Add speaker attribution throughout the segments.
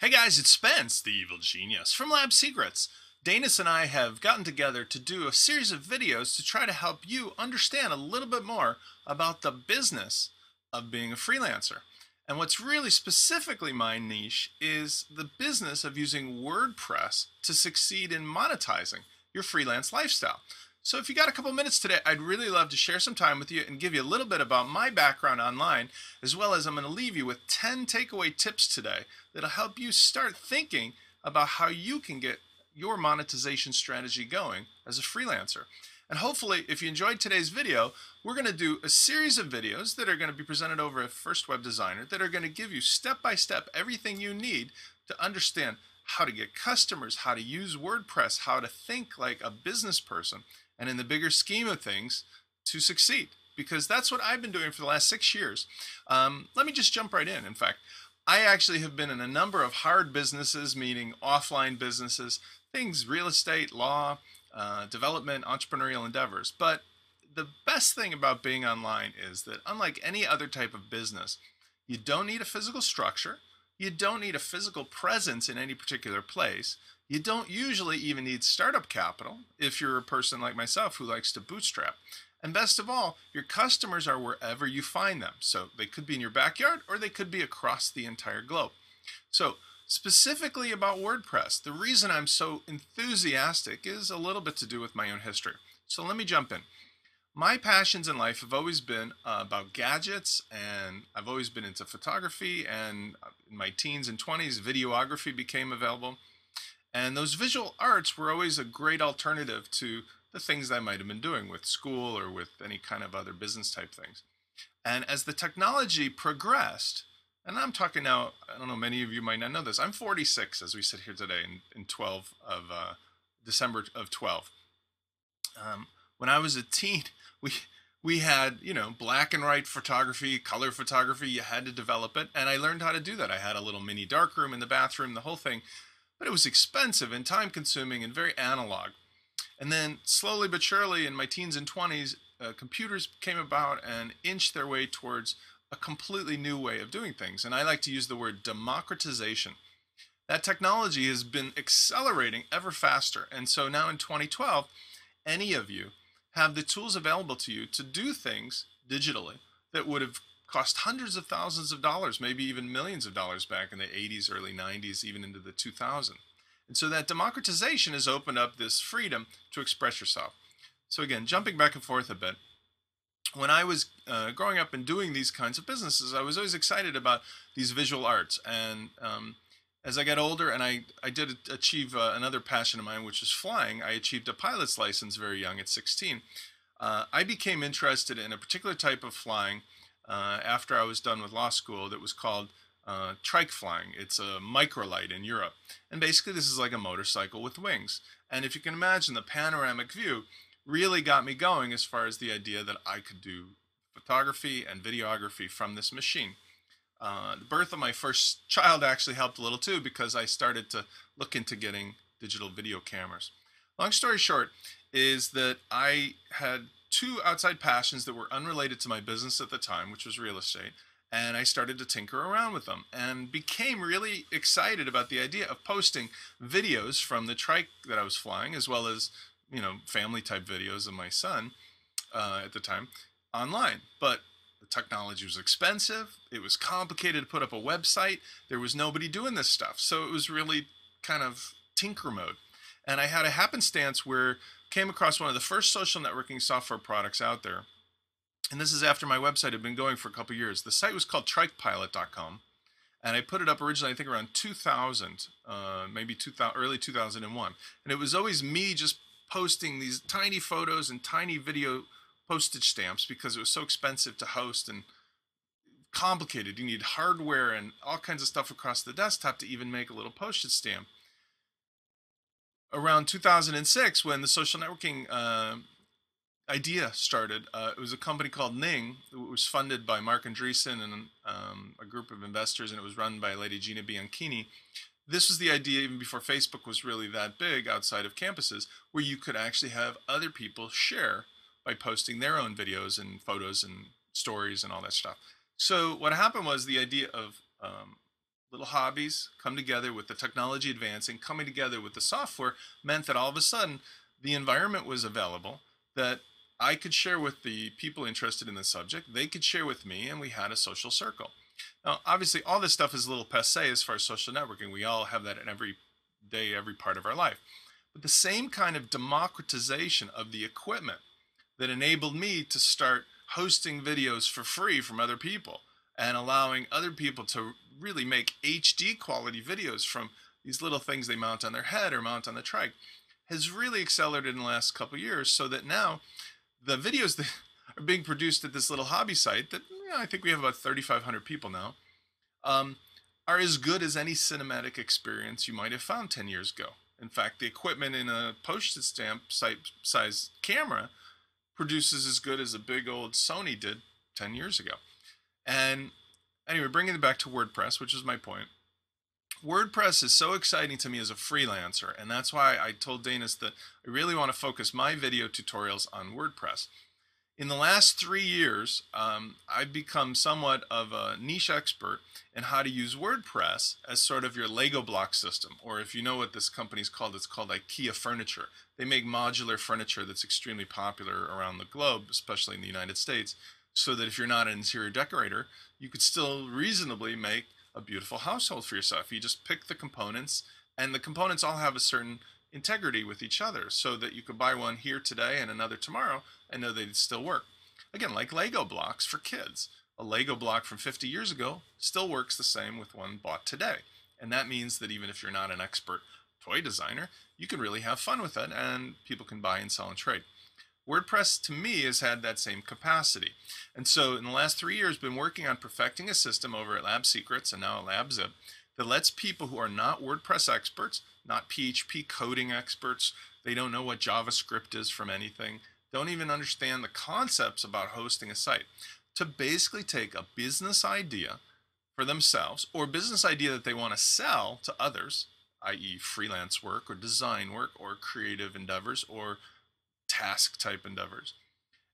Speaker 1: Hey guys, it's Spence, the evil genius from Lab Secrets. Dainis and I have gotten together to do a series of videos to try to help you understand a little bit more about the business of being a freelancer. And what's really specifically my niche is the business of using WordPress to succeed in monetizing your freelance lifestyle. So if you got a couple minutes today, I'd really love to share some time with you and give you a little bit about my background online, as well as I'm going to leave you with 10 takeaway tips today that'll help you start thinking about how you can get your monetization strategy going as a freelancer. And hopefully, if you enjoyed today's video, we're going to do a series of videos that are going to be presented over at First Web Designer that are going to give you step by step everything you need to understand how to get customers, how to use WordPress, how to think like a business person, and in the bigger scheme of things, to succeed. Because that's what I've been doing for the last six years. Um, let me just jump right in. In fact, I actually have been in a number of hard businesses, meaning offline businesses, things real estate, law, uh, development, entrepreneurial endeavors. But the best thing about being online is that, unlike any other type of business, you don't need a physical structure. You don't need a physical presence in any particular place. You don't usually even need startup capital if you're a person like myself who likes to bootstrap. And best of all, your customers are wherever you find them. So they could be in your backyard or they could be across the entire globe. So, specifically about WordPress, the reason I'm so enthusiastic is a little bit to do with my own history. So, let me jump in. My passions in life have always been uh, about gadgets, and I've always been into photography. And in my teens and 20s, videography became available. And those visual arts were always a great alternative to the things I might have been doing with school or with any kind of other business type things. And as the technology progressed, and I'm talking now, I don't know, many of you might not know this. I'm 46 as we sit here today in, in 12 of uh, December of 12. Um, when I was a teen, we we had you know black and white photography, color photography. You had to develop it, and I learned how to do that. I had a little mini darkroom in the bathroom, the whole thing but it was expensive and time consuming and very analog. And then slowly but surely in my teens and 20s, uh, computers came about and inched their way towards a completely new way of doing things. And I like to use the word democratization. That technology has been accelerating ever faster. And so now in 2012, any of you have the tools available to you to do things digitally that would have cost hundreds of thousands of dollars, maybe even millions of dollars back in the 80s, early 90s, even into the 2000s. And so that democratization has opened up this freedom to express yourself. So again, jumping back and forth a bit, when I was uh, growing up and doing these kinds of businesses, I was always excited about these visual arts. And um, as I got older and I, I did achieve uh, another passion of mine, which is flying, I achieved a pilot's license very young at 16. Uh, I became interested in a particular type of flying uh, after I was done with law school that was called uh, trike flying. It's a microlight in Europe. And basically, this is like a motorcycle with wings. And if you can imagine, the panoramic view really got me going as far as the idea that I could do photography and videography from this machine. Uh, the birth of my first child actually helped a little too because I started to look into getting digital video cameras. Long story short is that I had two outside passions that were unrelated to my business at the time, which was real estate. And I started to tinker around with them and became really excited about the idea of posting videos from the trike that I was flying, as well as, you know, family type videos of my son uh, at the time online. But the technology was expensive. It was complicated to put up a website. There was nobody doing this stuff. So it was really kind of tinker mode. And I had a happenstance where came across one of the first social networking software products out there. And this is after my website had been going for a couple years. The site was called trikepilot.com. And I put it up originally, I think around 2000, uh, maybe 2000, early 2001. And it was always me just posting these tiny photos and tiny video postage stamps because it was so expensive to host and complicated. You need hardware and all kinds of stuff across the desktop to even make a little postage stamp around 2006 when the social networking uh, idea started. Uh, it was a company called Ning. It was funded by Marc Andreessen and um, a group of investors, and it was run by Lady Gina Bianchini. This was the idea even before Facebook was really that big outside of campuses, where you could actually have other people share by posting their own videos and photos and stories and all that stuff. So what happened was the idea of um, little hobbies come together with the technology advancing, coming together with the software meant that all of a sudden the environment was available that I could share with the people interested in the subject, they could share with me, and we had a social circle. Now, obviously, all this stuff is a little passe as far as social networking. We all have that in every day, every part of our life. But the same kind of democratization of the equipment that enabled me to start hosting videos for free from other people and allowing other people to really make HD quality videos from these little things they mount on their head or mount on the trike has really accelerated in the last couple years so that now the videos that are being produced at this little hobby site that you know, I think we have about 3,500 people now um, are as good as any cinematic experience you might have found 10 years ago. In fact, the equipment in a postage stamp size camera produces as good as a big old Sony did 10 years ago. And anyway, bringing it back to WordPress, which is my point. WordPress is so exciting to me as a freelancer, and that's why I told Dainis that I really want to focus my video tutorials on WordPress. In the last three years, um, I've become somewhat of a niche expert in how to use WordPress as sort of your Lego block system, or if you know what this company is called, it's called IKEA Furniture. They make modular furniture that's extremely popular around the globe, especially in the United States, so that if you're not an interior decorator, you could still reasonably make a beautiful household for yourself. You just pick the components, and the components all have a certain integrity with each other so that you could buy one here today and another tomorrow and know they'd still work. Again, like Lego blocks for kids. A Lego block from 50 years ago still works the same with one bought today. And that means that even if you're not an expert toy designer, you can really have fun with it and people can buy and sell and trade. WordPress to me has had that same capacity. And so in the last three years, been working on perfecting a system over at Lab Secrets and now at LabZip that lets people who are not WordPress experts, not PHP coding experts, they don't know what JavaScript is from anything, don't even understand the concepts about hosting a site, to basically take a business idea for themselves or business idea that they want to sell to others, i.e., freelance work or design work or creative endeavors or task type endeavors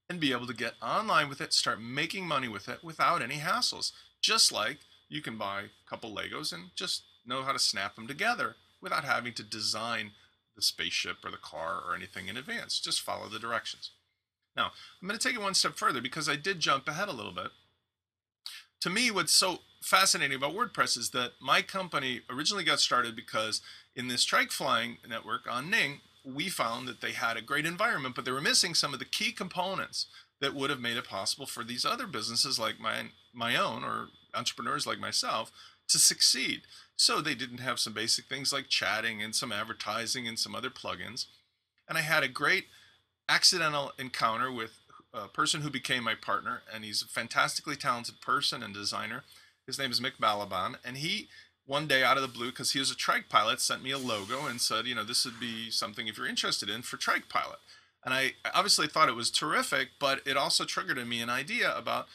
Speaker 1: and be able to get online with it, start making money with it without any hassles. Just like you can buy a couple Legos and just know how to snap them together without having to design the spaceship or the car or anything in advance. Just follow the directions. Now, I'm going to take it one step further because I did jump ahead a little bit. To me, what's so fascinating about WordPress is that my company originally got started because in this trike flying network on Ning, we found that they had a great environment, but they were missing some of the key components that would have made it possible for these other businesses like my my own or entrepreneurs like myself to succeed. So they didn't have some basic things like chatting and some advertising and some other plugins. And I had a great accidental encounter with a person who became my partner, and he's a fantastically talented person and designer. His name is Mick Balaban, and he one day out of the blue, because he was a trike pilot, sent me a logo and said, you know, this would be something if you're interested in for trike pilot. And I obviously thought it was terrific, but it also triggered in me an idea about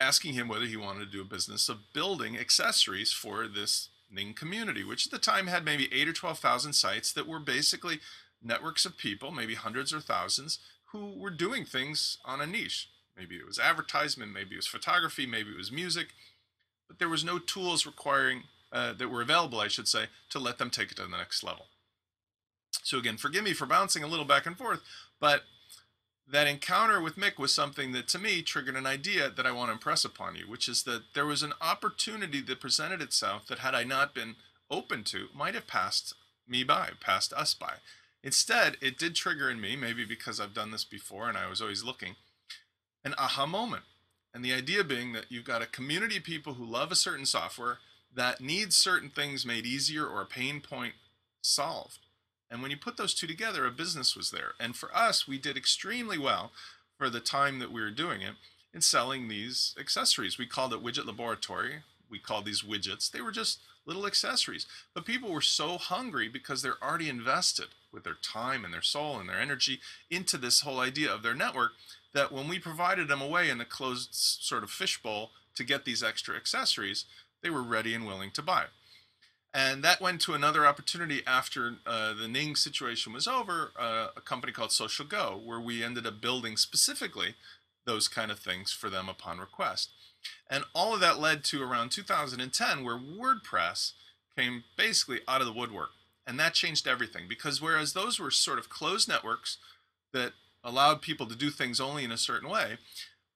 Speaker 1: asking him whether he wanted to do a business of building accessories for this Ning community, which at the time had maybe eight or 12,000 sites that were basically networks of people, maybe hundreds or thousands, who were doing things on a niche. Maybe it was advertisement, maybe it was photography, maybe it was music but there was no tools requiring uh, that were available, I should say, to let them take it to the next level. So again, forgive me for bouncing a little back and forth, but that encounter with Mick was something that to me triggered an idea that I want to impress upon you, which is that there was an opportunity that presented itself that had I not been open to, might have passed me by, passed us by. Instead, it did trigger in me, maybe because I've done this before and I was always looking, an aha moment. And the idea being that you've got a community of people who love a certain software that needs certain things made easier or a pain point solved. And when you put those two together, a business was there. And for us, we did extremely well for the time that we were doing it in selling these accessories. We called it Widget Laboratory. We called these widgets. They were just little accessories. But people were so hungry because they're already invested with their time and their soul and their energy into this whole idea of their network that when we provided them away in a closed sort of fishbowl to get these extra accessories, they were ready and willing to buy. And that went to another opportunity after uh, the Ning situation was over, uh, a company called SocialGo, where we ended up building specifically those kind of things for them upon request. And all of that led to around 2010, where WordPress came basically out of the woodwork. And that changed everything because whereas those were sort of closed networks that allowed people to do things only in a certain way,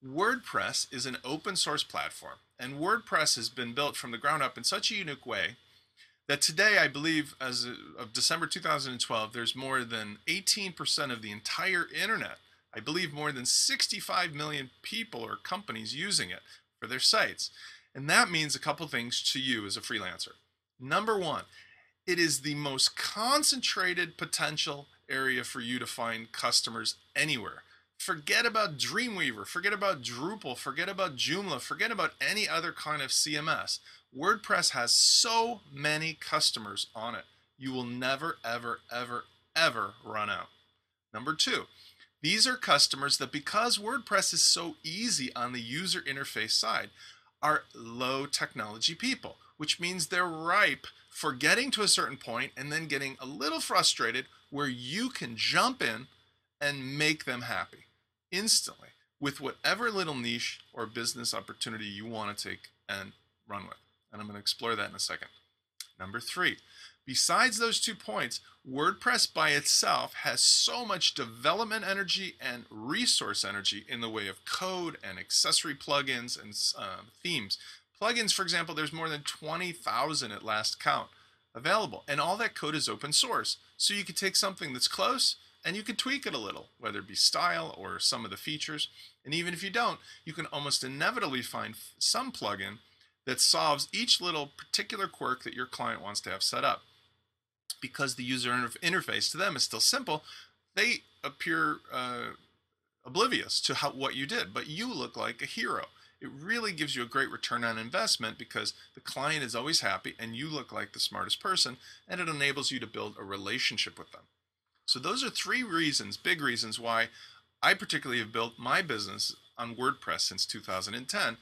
Speaker 1: WordPress is an open source platform. And WordPress has been built from the ground up in such a unique way that today, I believe, as of December 2012, there's more than 18% of the entire internet. I believe more than 65 million people or companies using it for their sites. And that means a couple things to you as a freelancer. Number one, it is the most concentrated potential area for you to find customers anywhere. Forget about Dreamweaver, forget about Drupal, forget about Joomla, forget about any other kind of CMS. WordPress has so many customers on it. You will never, ever, ever, ever run out. Number two, these are customers that because WordPress is so easy on the user interface side, are low technology people, which means they're ripe for getting to a certain point and then getting a little frustrated where you can jump in and make them happy instantly with whatever little niche or business opportunity you want to take and run with. And I'm going to explore that in a second. Number three, besides those two points, WordPress by itself has so much development energy and resource energy in the way of code and accessory plugins and uh, themes. Plugins, for example, there's more than 20,000 at last count available, and all that code is open source. So you could take something that's close and you can tweak it a little, whether it be style or some of the features. And even if you don't, you can almost inevitably find some plugin that solves each little particular quirk that your client wants to have set up. Because the user interface to them is still simple, they appear uh, oblivious to how, what you did, but you look like a hero. It really gives you a great return on investment because the client is always happy and you look like the smartest person, and it enables you to build a relationship with them. So, those are three reasons, big reasons, why I particularly have built my business on WordPress since 2010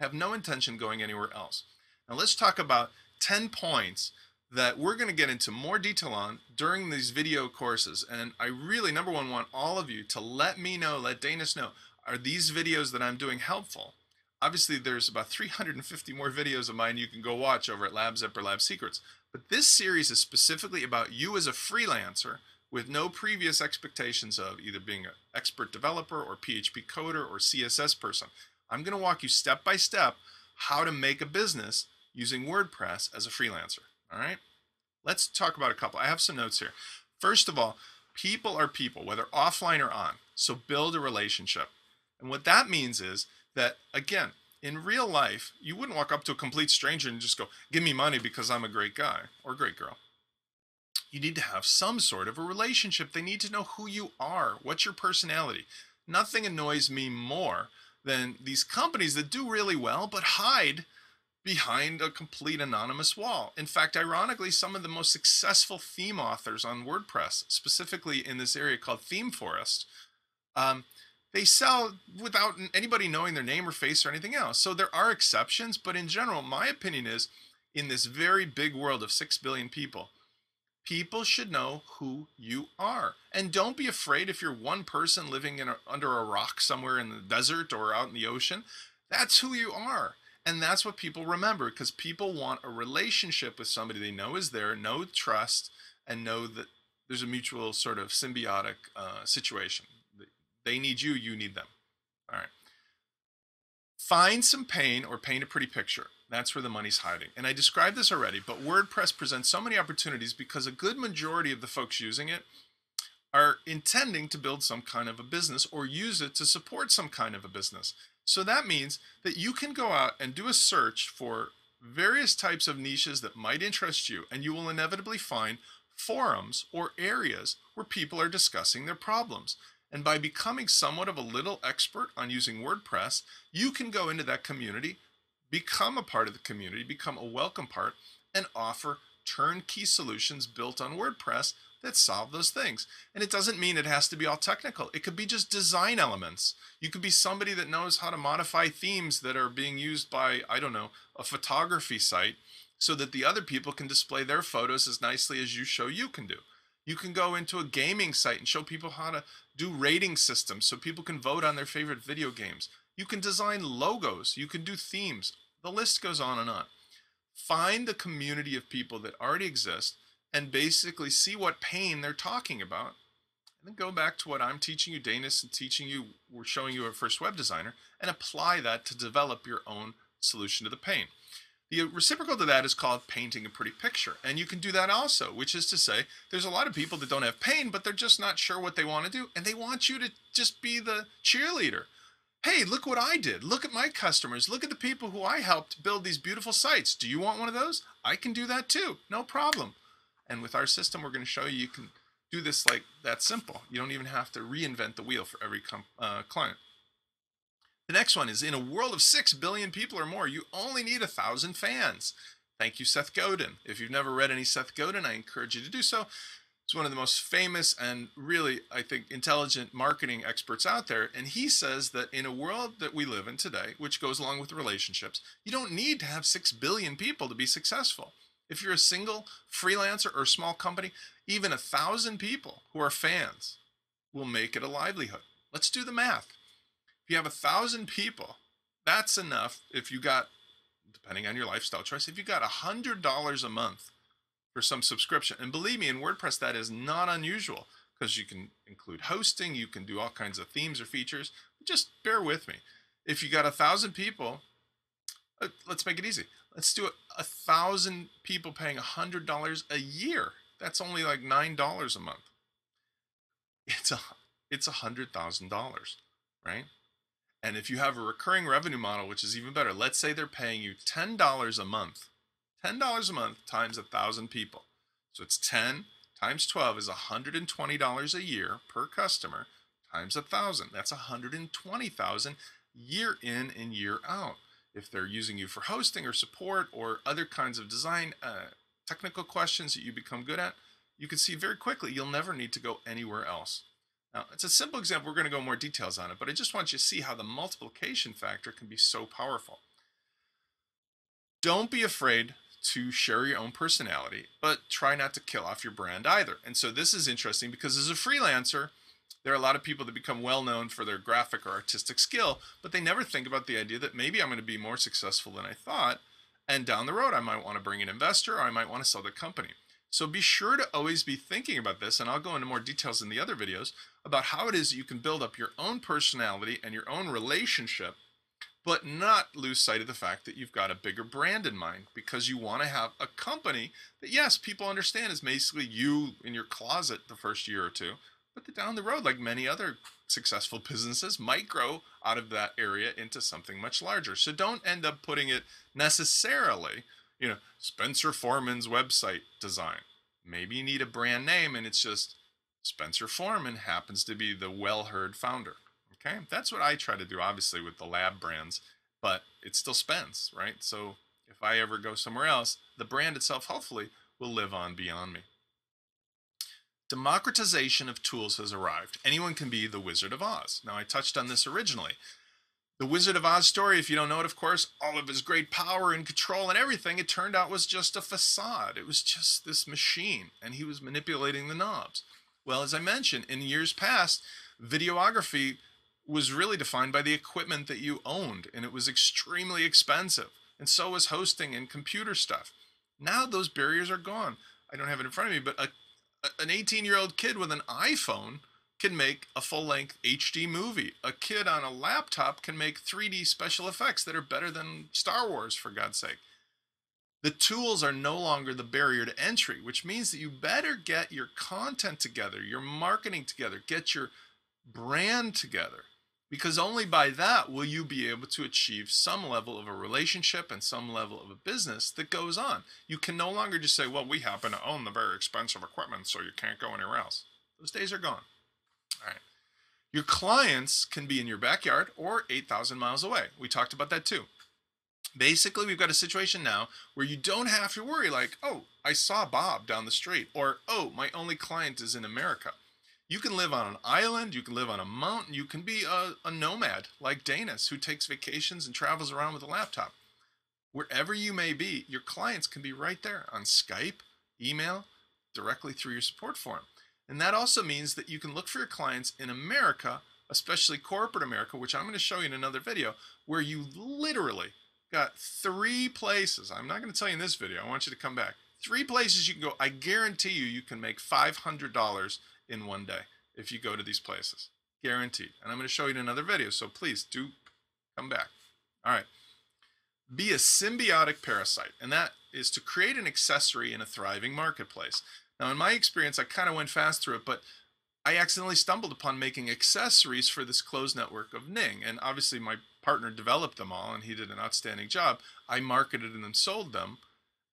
Speaker 1: have no intention going anywhere else. Now let's talk about 10 points that we're going to get into more detail on during these video courses. And I really, number one, want all of you to let me know, let Dainis know, are these videos that I'm doing helpful? Obviously, there's about 350 more videos of mine you can go watch over at LabZip or Lab Secrets. But this series is specifically about you as a freelancer with no previous expectations of either being an expert developer or PHP coder or CSS person. I'm going to walk you step by step how to make a business using WordPress as a freelancer. All right. Let's talk about a couple. I have some notes here. First of all, people are people, whether offline or on. So build a relationship. And what that means is that, again, in real life, you wouldn't walk up to a complete stranger and just go, Give me money because I'm a great guy or great girl. You need to have some sort of a relationship. They need to know who you are, what's your personality. Nothing annoys me more than these companies that do really well but hide behind a complete anonymous wall. In fact, ironically, some of the most successful theme authors on WordPress, specifically in this area called ThemeForest, um, they sell without anybody knowing their name or face or anything else. So there are exceptions, but in general, my opinion is in this very big world of 6 billion people, people should know who you are. And don't be afraid if you're one person living in a, under a rock somewhere in the desert or out in the ocean. That's who you are. And that's what people remember because people want a relationship with somebody they know is there, know trust, and know that there's a mutual sort of symbiotic uh, situation. They need you, you need them. All right. Find some pain or paint a pretty picture. That's where the money's hiding. And I described this already, but WordPress presents so many opportunities because a good majority of the folks using it are intending to build some kind of a business or use it to support some kind of a business. So that means that you can go out and do a search for various types of niches that might interest you, and you will inevitably find forums or areas where people are discussing their problems. And by becoming somewhat of a little expert on using WordPress, you can go into that community become a part of the community, become a welcome part, and offer turnkey solutions built on WordPress that solve those things. And it doesn't mean it has to be all technical. It could be just design elements. You could be somebody that knows how to modify themes that are being used by, I don't know, a photography site so that the other people can display their photos as nicely as you show you can do. You can go into a gaming site and show people how to do rating systems so people can vote on their favorite video games. You can design logos, you can do themes. The list goes on and on. Find the community of people that already exist and basically see what pain they're talking about. And then go back to what I'm teaching you, Dainis, and teaching you, we're showing you a first web designer, and apply that to develop your own solution to the pain. The reciprocal to that is called painting a pretty picture. And you can do that also, which is to say, there's a lot of people that don't have pain, but they're just not sure what they want to do. And they want you to just be the cheerleader. Hey, look what I did. Look at my customers. Look at the people who I helped build these beautiful sites. Do you want one of those? I can do that too. No problem. And with our system, we're going to show you you can do this like that simple. You don't even have to reinvent the wheel for every uh, client. The next one is in a world of 6 billion people or more, you only need a thousand fans. Thank you, Seth Godin. If you've never read any Seth Godin, I encourage you to do so. He's one of the most famous and really, I think, intelligent marketing experts out there. And he says that in a world that we live in today, which goes along with relationships, you don't need to have 6 billion people to be successful. If you're a single freelancer or small company, even a thousand people who are fans will make it a livelihood. Let's do the math. If you have a thousand people, that's enough. If you got, depending on your lifestyle choice, if you got a hundred dollars a month for some subscription, and believe me, in WordPress that is not unusual because you can include hosting, you can do all kinds of themes or features. Just bear with me. If you got a thousand people, uh, let's make it easy. Let's do it. A thousand people paying a hundred dollars a year. That's only like nine dollars a month. It's a it's a hundred thousand dollars, right? And if you have a recurring revenue model, which is even better, let's say they're paying you $10 a month, $10 a month times a thousand people. So it's 10 times 12 is $120 a year per customer times a thousand. That's 120,000 year in and year out. If they're using you for hosting or support or other kinds of design uh, technical questions that you become good at, you can see very quickly you'll never need to go anywhere else. Now, it's a simple example. We're going to go more details on it, but I just want you to see how the multiplication factor can be so powerful. Don't be afraid to share your own personality, but try not to kill off your brand either. And so this is interesting because as a freelancer, there are a lot of people that become well known for their graphic or artistic skill, but they never think about the idea that maybe I'm going to be more successful than I thought. And down the road, I might want to bring an investor or I might want to sell the company. So be sure to always be thinking about this, and I'll go into more details in the other videos about how it is you can build up your own personality and your own relationship, but not lose sight of the fact that you've got a bigger brand in mind because you want to have a company that, yes, people understand is basically you in your closet the first year or two, but that down the road, like many other successful businesses, might grow out of that area into something much larger. So don't end up putting it necessarily you know, Spencer Forman's website design. Maybe you need a brand name and it's just Spencer Forman happens to be the well heard founder. Okay, that's what I try to do, obviously, with the lab brands, but it's still Spence, right? So if I ever go somewhere else, the brand itself hopefully will live on beyond me. Democratization of tools has arrived. Anyone can be the Wizard of Oz. Now, I touched on this originally. The Wizard of Oz story, if you don't know it, of course, all of his great power and control and everything, it turned out was just a facade. It was just this machine, and he was manipulating the knobs. Well, as I mentioned, in years past, videography was really defined by the equipment that you owned, and it was extremely expensive. And so was hosting and computer stuff. Now those barriers are gone. I don't have it in front of me, but a, an 18 year old kid with an iPhone can make a full length HD movie. A kid on a laptop can make 3D special effects that are better than Star Wars, for God's sake. The tools are no longer the barrier to entry, which means that you better get your content together, your marketing together, get your brand together, because only by that will you be able to achieve some level of a relationship and some level of a business that goes on. You can no longer just say, well, we happen to own the very expensive equipment, so you can't go anywhere else. Those days are gone. All right. Your clients can be in your backyard or 8,000 miles away. We talked about that too. Basically, we've got a situation now where you don't have to worry like, oh, I saw Bob down the street, or oh, my only client is in America. You can live on an island, you can live on a mountain, you can be a, a nomad like Dainis who takes vacations and travels around with a laptop. Wherever you may be, your clients can be right there on Skype, email, directly through your support form. And that also means that you can look for your clients in America, especially corporate America, which I'm going to show you in another video, where you literally got three places. I'm not going to tell you in this video. I want you to come back. Three places you can go. I guarantee you, you can make $500 in one day if you go to these places. Guaranteed. And I'm going to show you in another video. So please do come back. All right. Be a symbiotic parasite. And that is to create an accessory in a thriving marketplace. Now, in my experience, I kind of went fast through it, but I accidentally stumbled upon making accessories for this closed network of Ning. And obviously, my partner developed them all, and he did an outstanding job. I marketed and then sold them.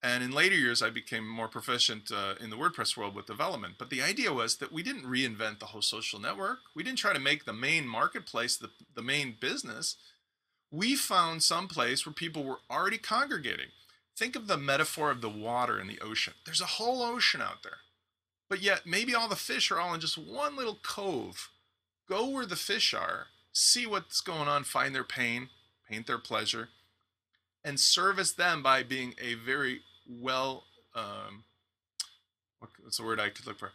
Speaker 1: And in later years, I became more proficient uh, in the WordPress world with development. But the idea was that we didn't reinvent the whole social network. We didn't try to make the main marketplace the, the main business. We found some place where people were already congregating. Think of the metaphor of the water in the ocean. There's a whole ocean out there. But yet, maybe all the fish are all in just one little cove. Go where the fish are, see what's going on, find their pain, paint their pleasure, and service them by being a very well, um, what's the word I could look for?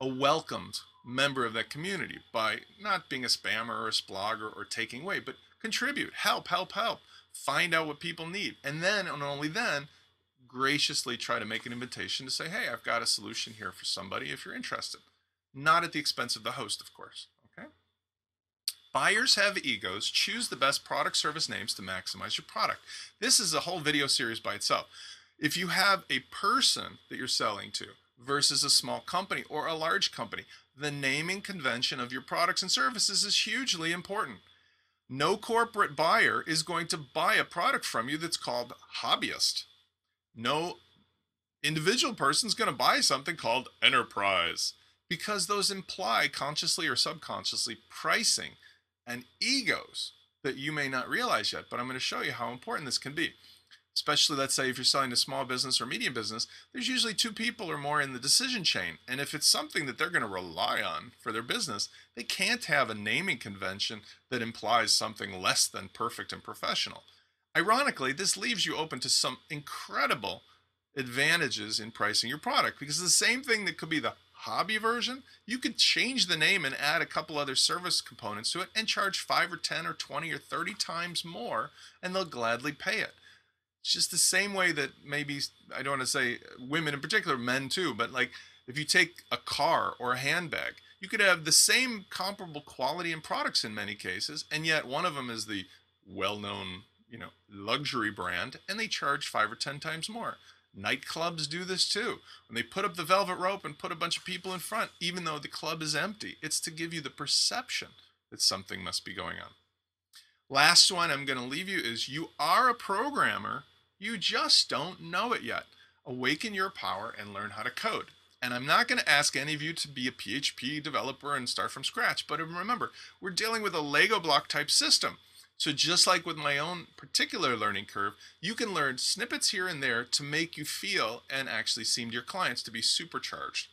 Speaker 1: A welcomed member of that community by not being a spammer or a splogger or taking away, but contribute, help, help, help find out what people need, and then, and only then, graciously try to make an invitation to say, hey, I've got a solution here for somebody if you're interested. Not at the expense of the host, of course. Okay? Buyers have egos. Choose the best product service names to maximize your product. This is a whole video series by itself. If you have a person that you're selling to versus a small company or a large company, the naming convention of your products and services is hugely important. No corporate buyer is going to buy a product from you that's called hobbyist. No individual person is going to buy something called enterprise because those imply consciously or subconsciously pricing and egos that you may not realize yet. But I'm going to show you how important this can be especially let's say if you're selling to small business or medium business, there's usually two people or more in the decision chain. And if it's something that they're going to rely on for their business, they can't have a naming convention that implies something less than perfect and professional. Ironically, this leaves you open to some incredible advantages in pricing your product because the same thing that could be the hobby version, you could change the name and add a couple other service components to it and charge 5 or 10 or 20 or 30 times more and they'll gladly pay it. It's just the same way that maybe I don't want to say women in particular, men too, but like if you take a car or a handbag, you could have the same comparable quality and products in many cases, and yet one of them is the well-known, you know, luxury brand, and they charge five or ten times more. Nightclubs do this too. When they put up the velvet rope and put a bunch of people in front, even though the club is empty, it's to give you the perception that something must be going on. Last one I'm going to leave you is you are a programmer you just don't know it yet. Awaken your power and learn how to code. And I'm not going to ask any of you to be a PHP developer and start from scratch, but remember, we're dealing with a Lego block type system. So just like with my own particular learning curve, you can learn snippets here and there to make you feel and actually seem to your clients to be supercharged.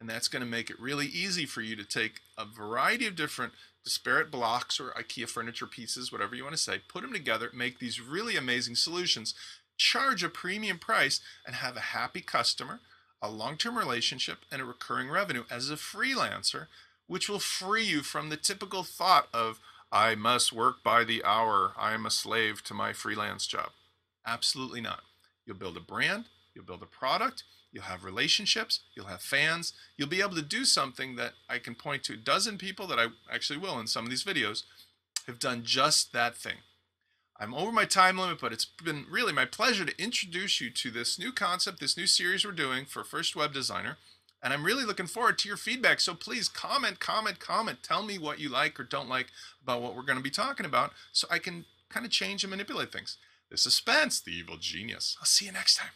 Speaker 1: And that's going to make it really easy for you to take a variety of different disparate blocks or IKEA furniture pieces, whatever you want to say, put them together, make these really amazing solutions, charge a premium price, and have a happy customer, a long term relationship, and a recurring revenue as a freelancer, which will free you from the typical thought of, I must work by the hour, I am a slave to my freelance job. Absolutely not. You'll build a brand, you'll build a product, You'll have relationships, you'll have fans, you'll be able to do something that I can point to a dozen people that I actually will in some of these videos have done just that thing. I'm over my time limit, but it's been really my pleasure to introduce you to this new concept, this new series we're doing for First Web Designer. And I'm really looking forward to your feedback. So please comment, comment, comment. Tell me what you like or don't like about what we're going to be talking about so I can kind of change and manipulate things. The suspense, the evil genius. I'll see you next time.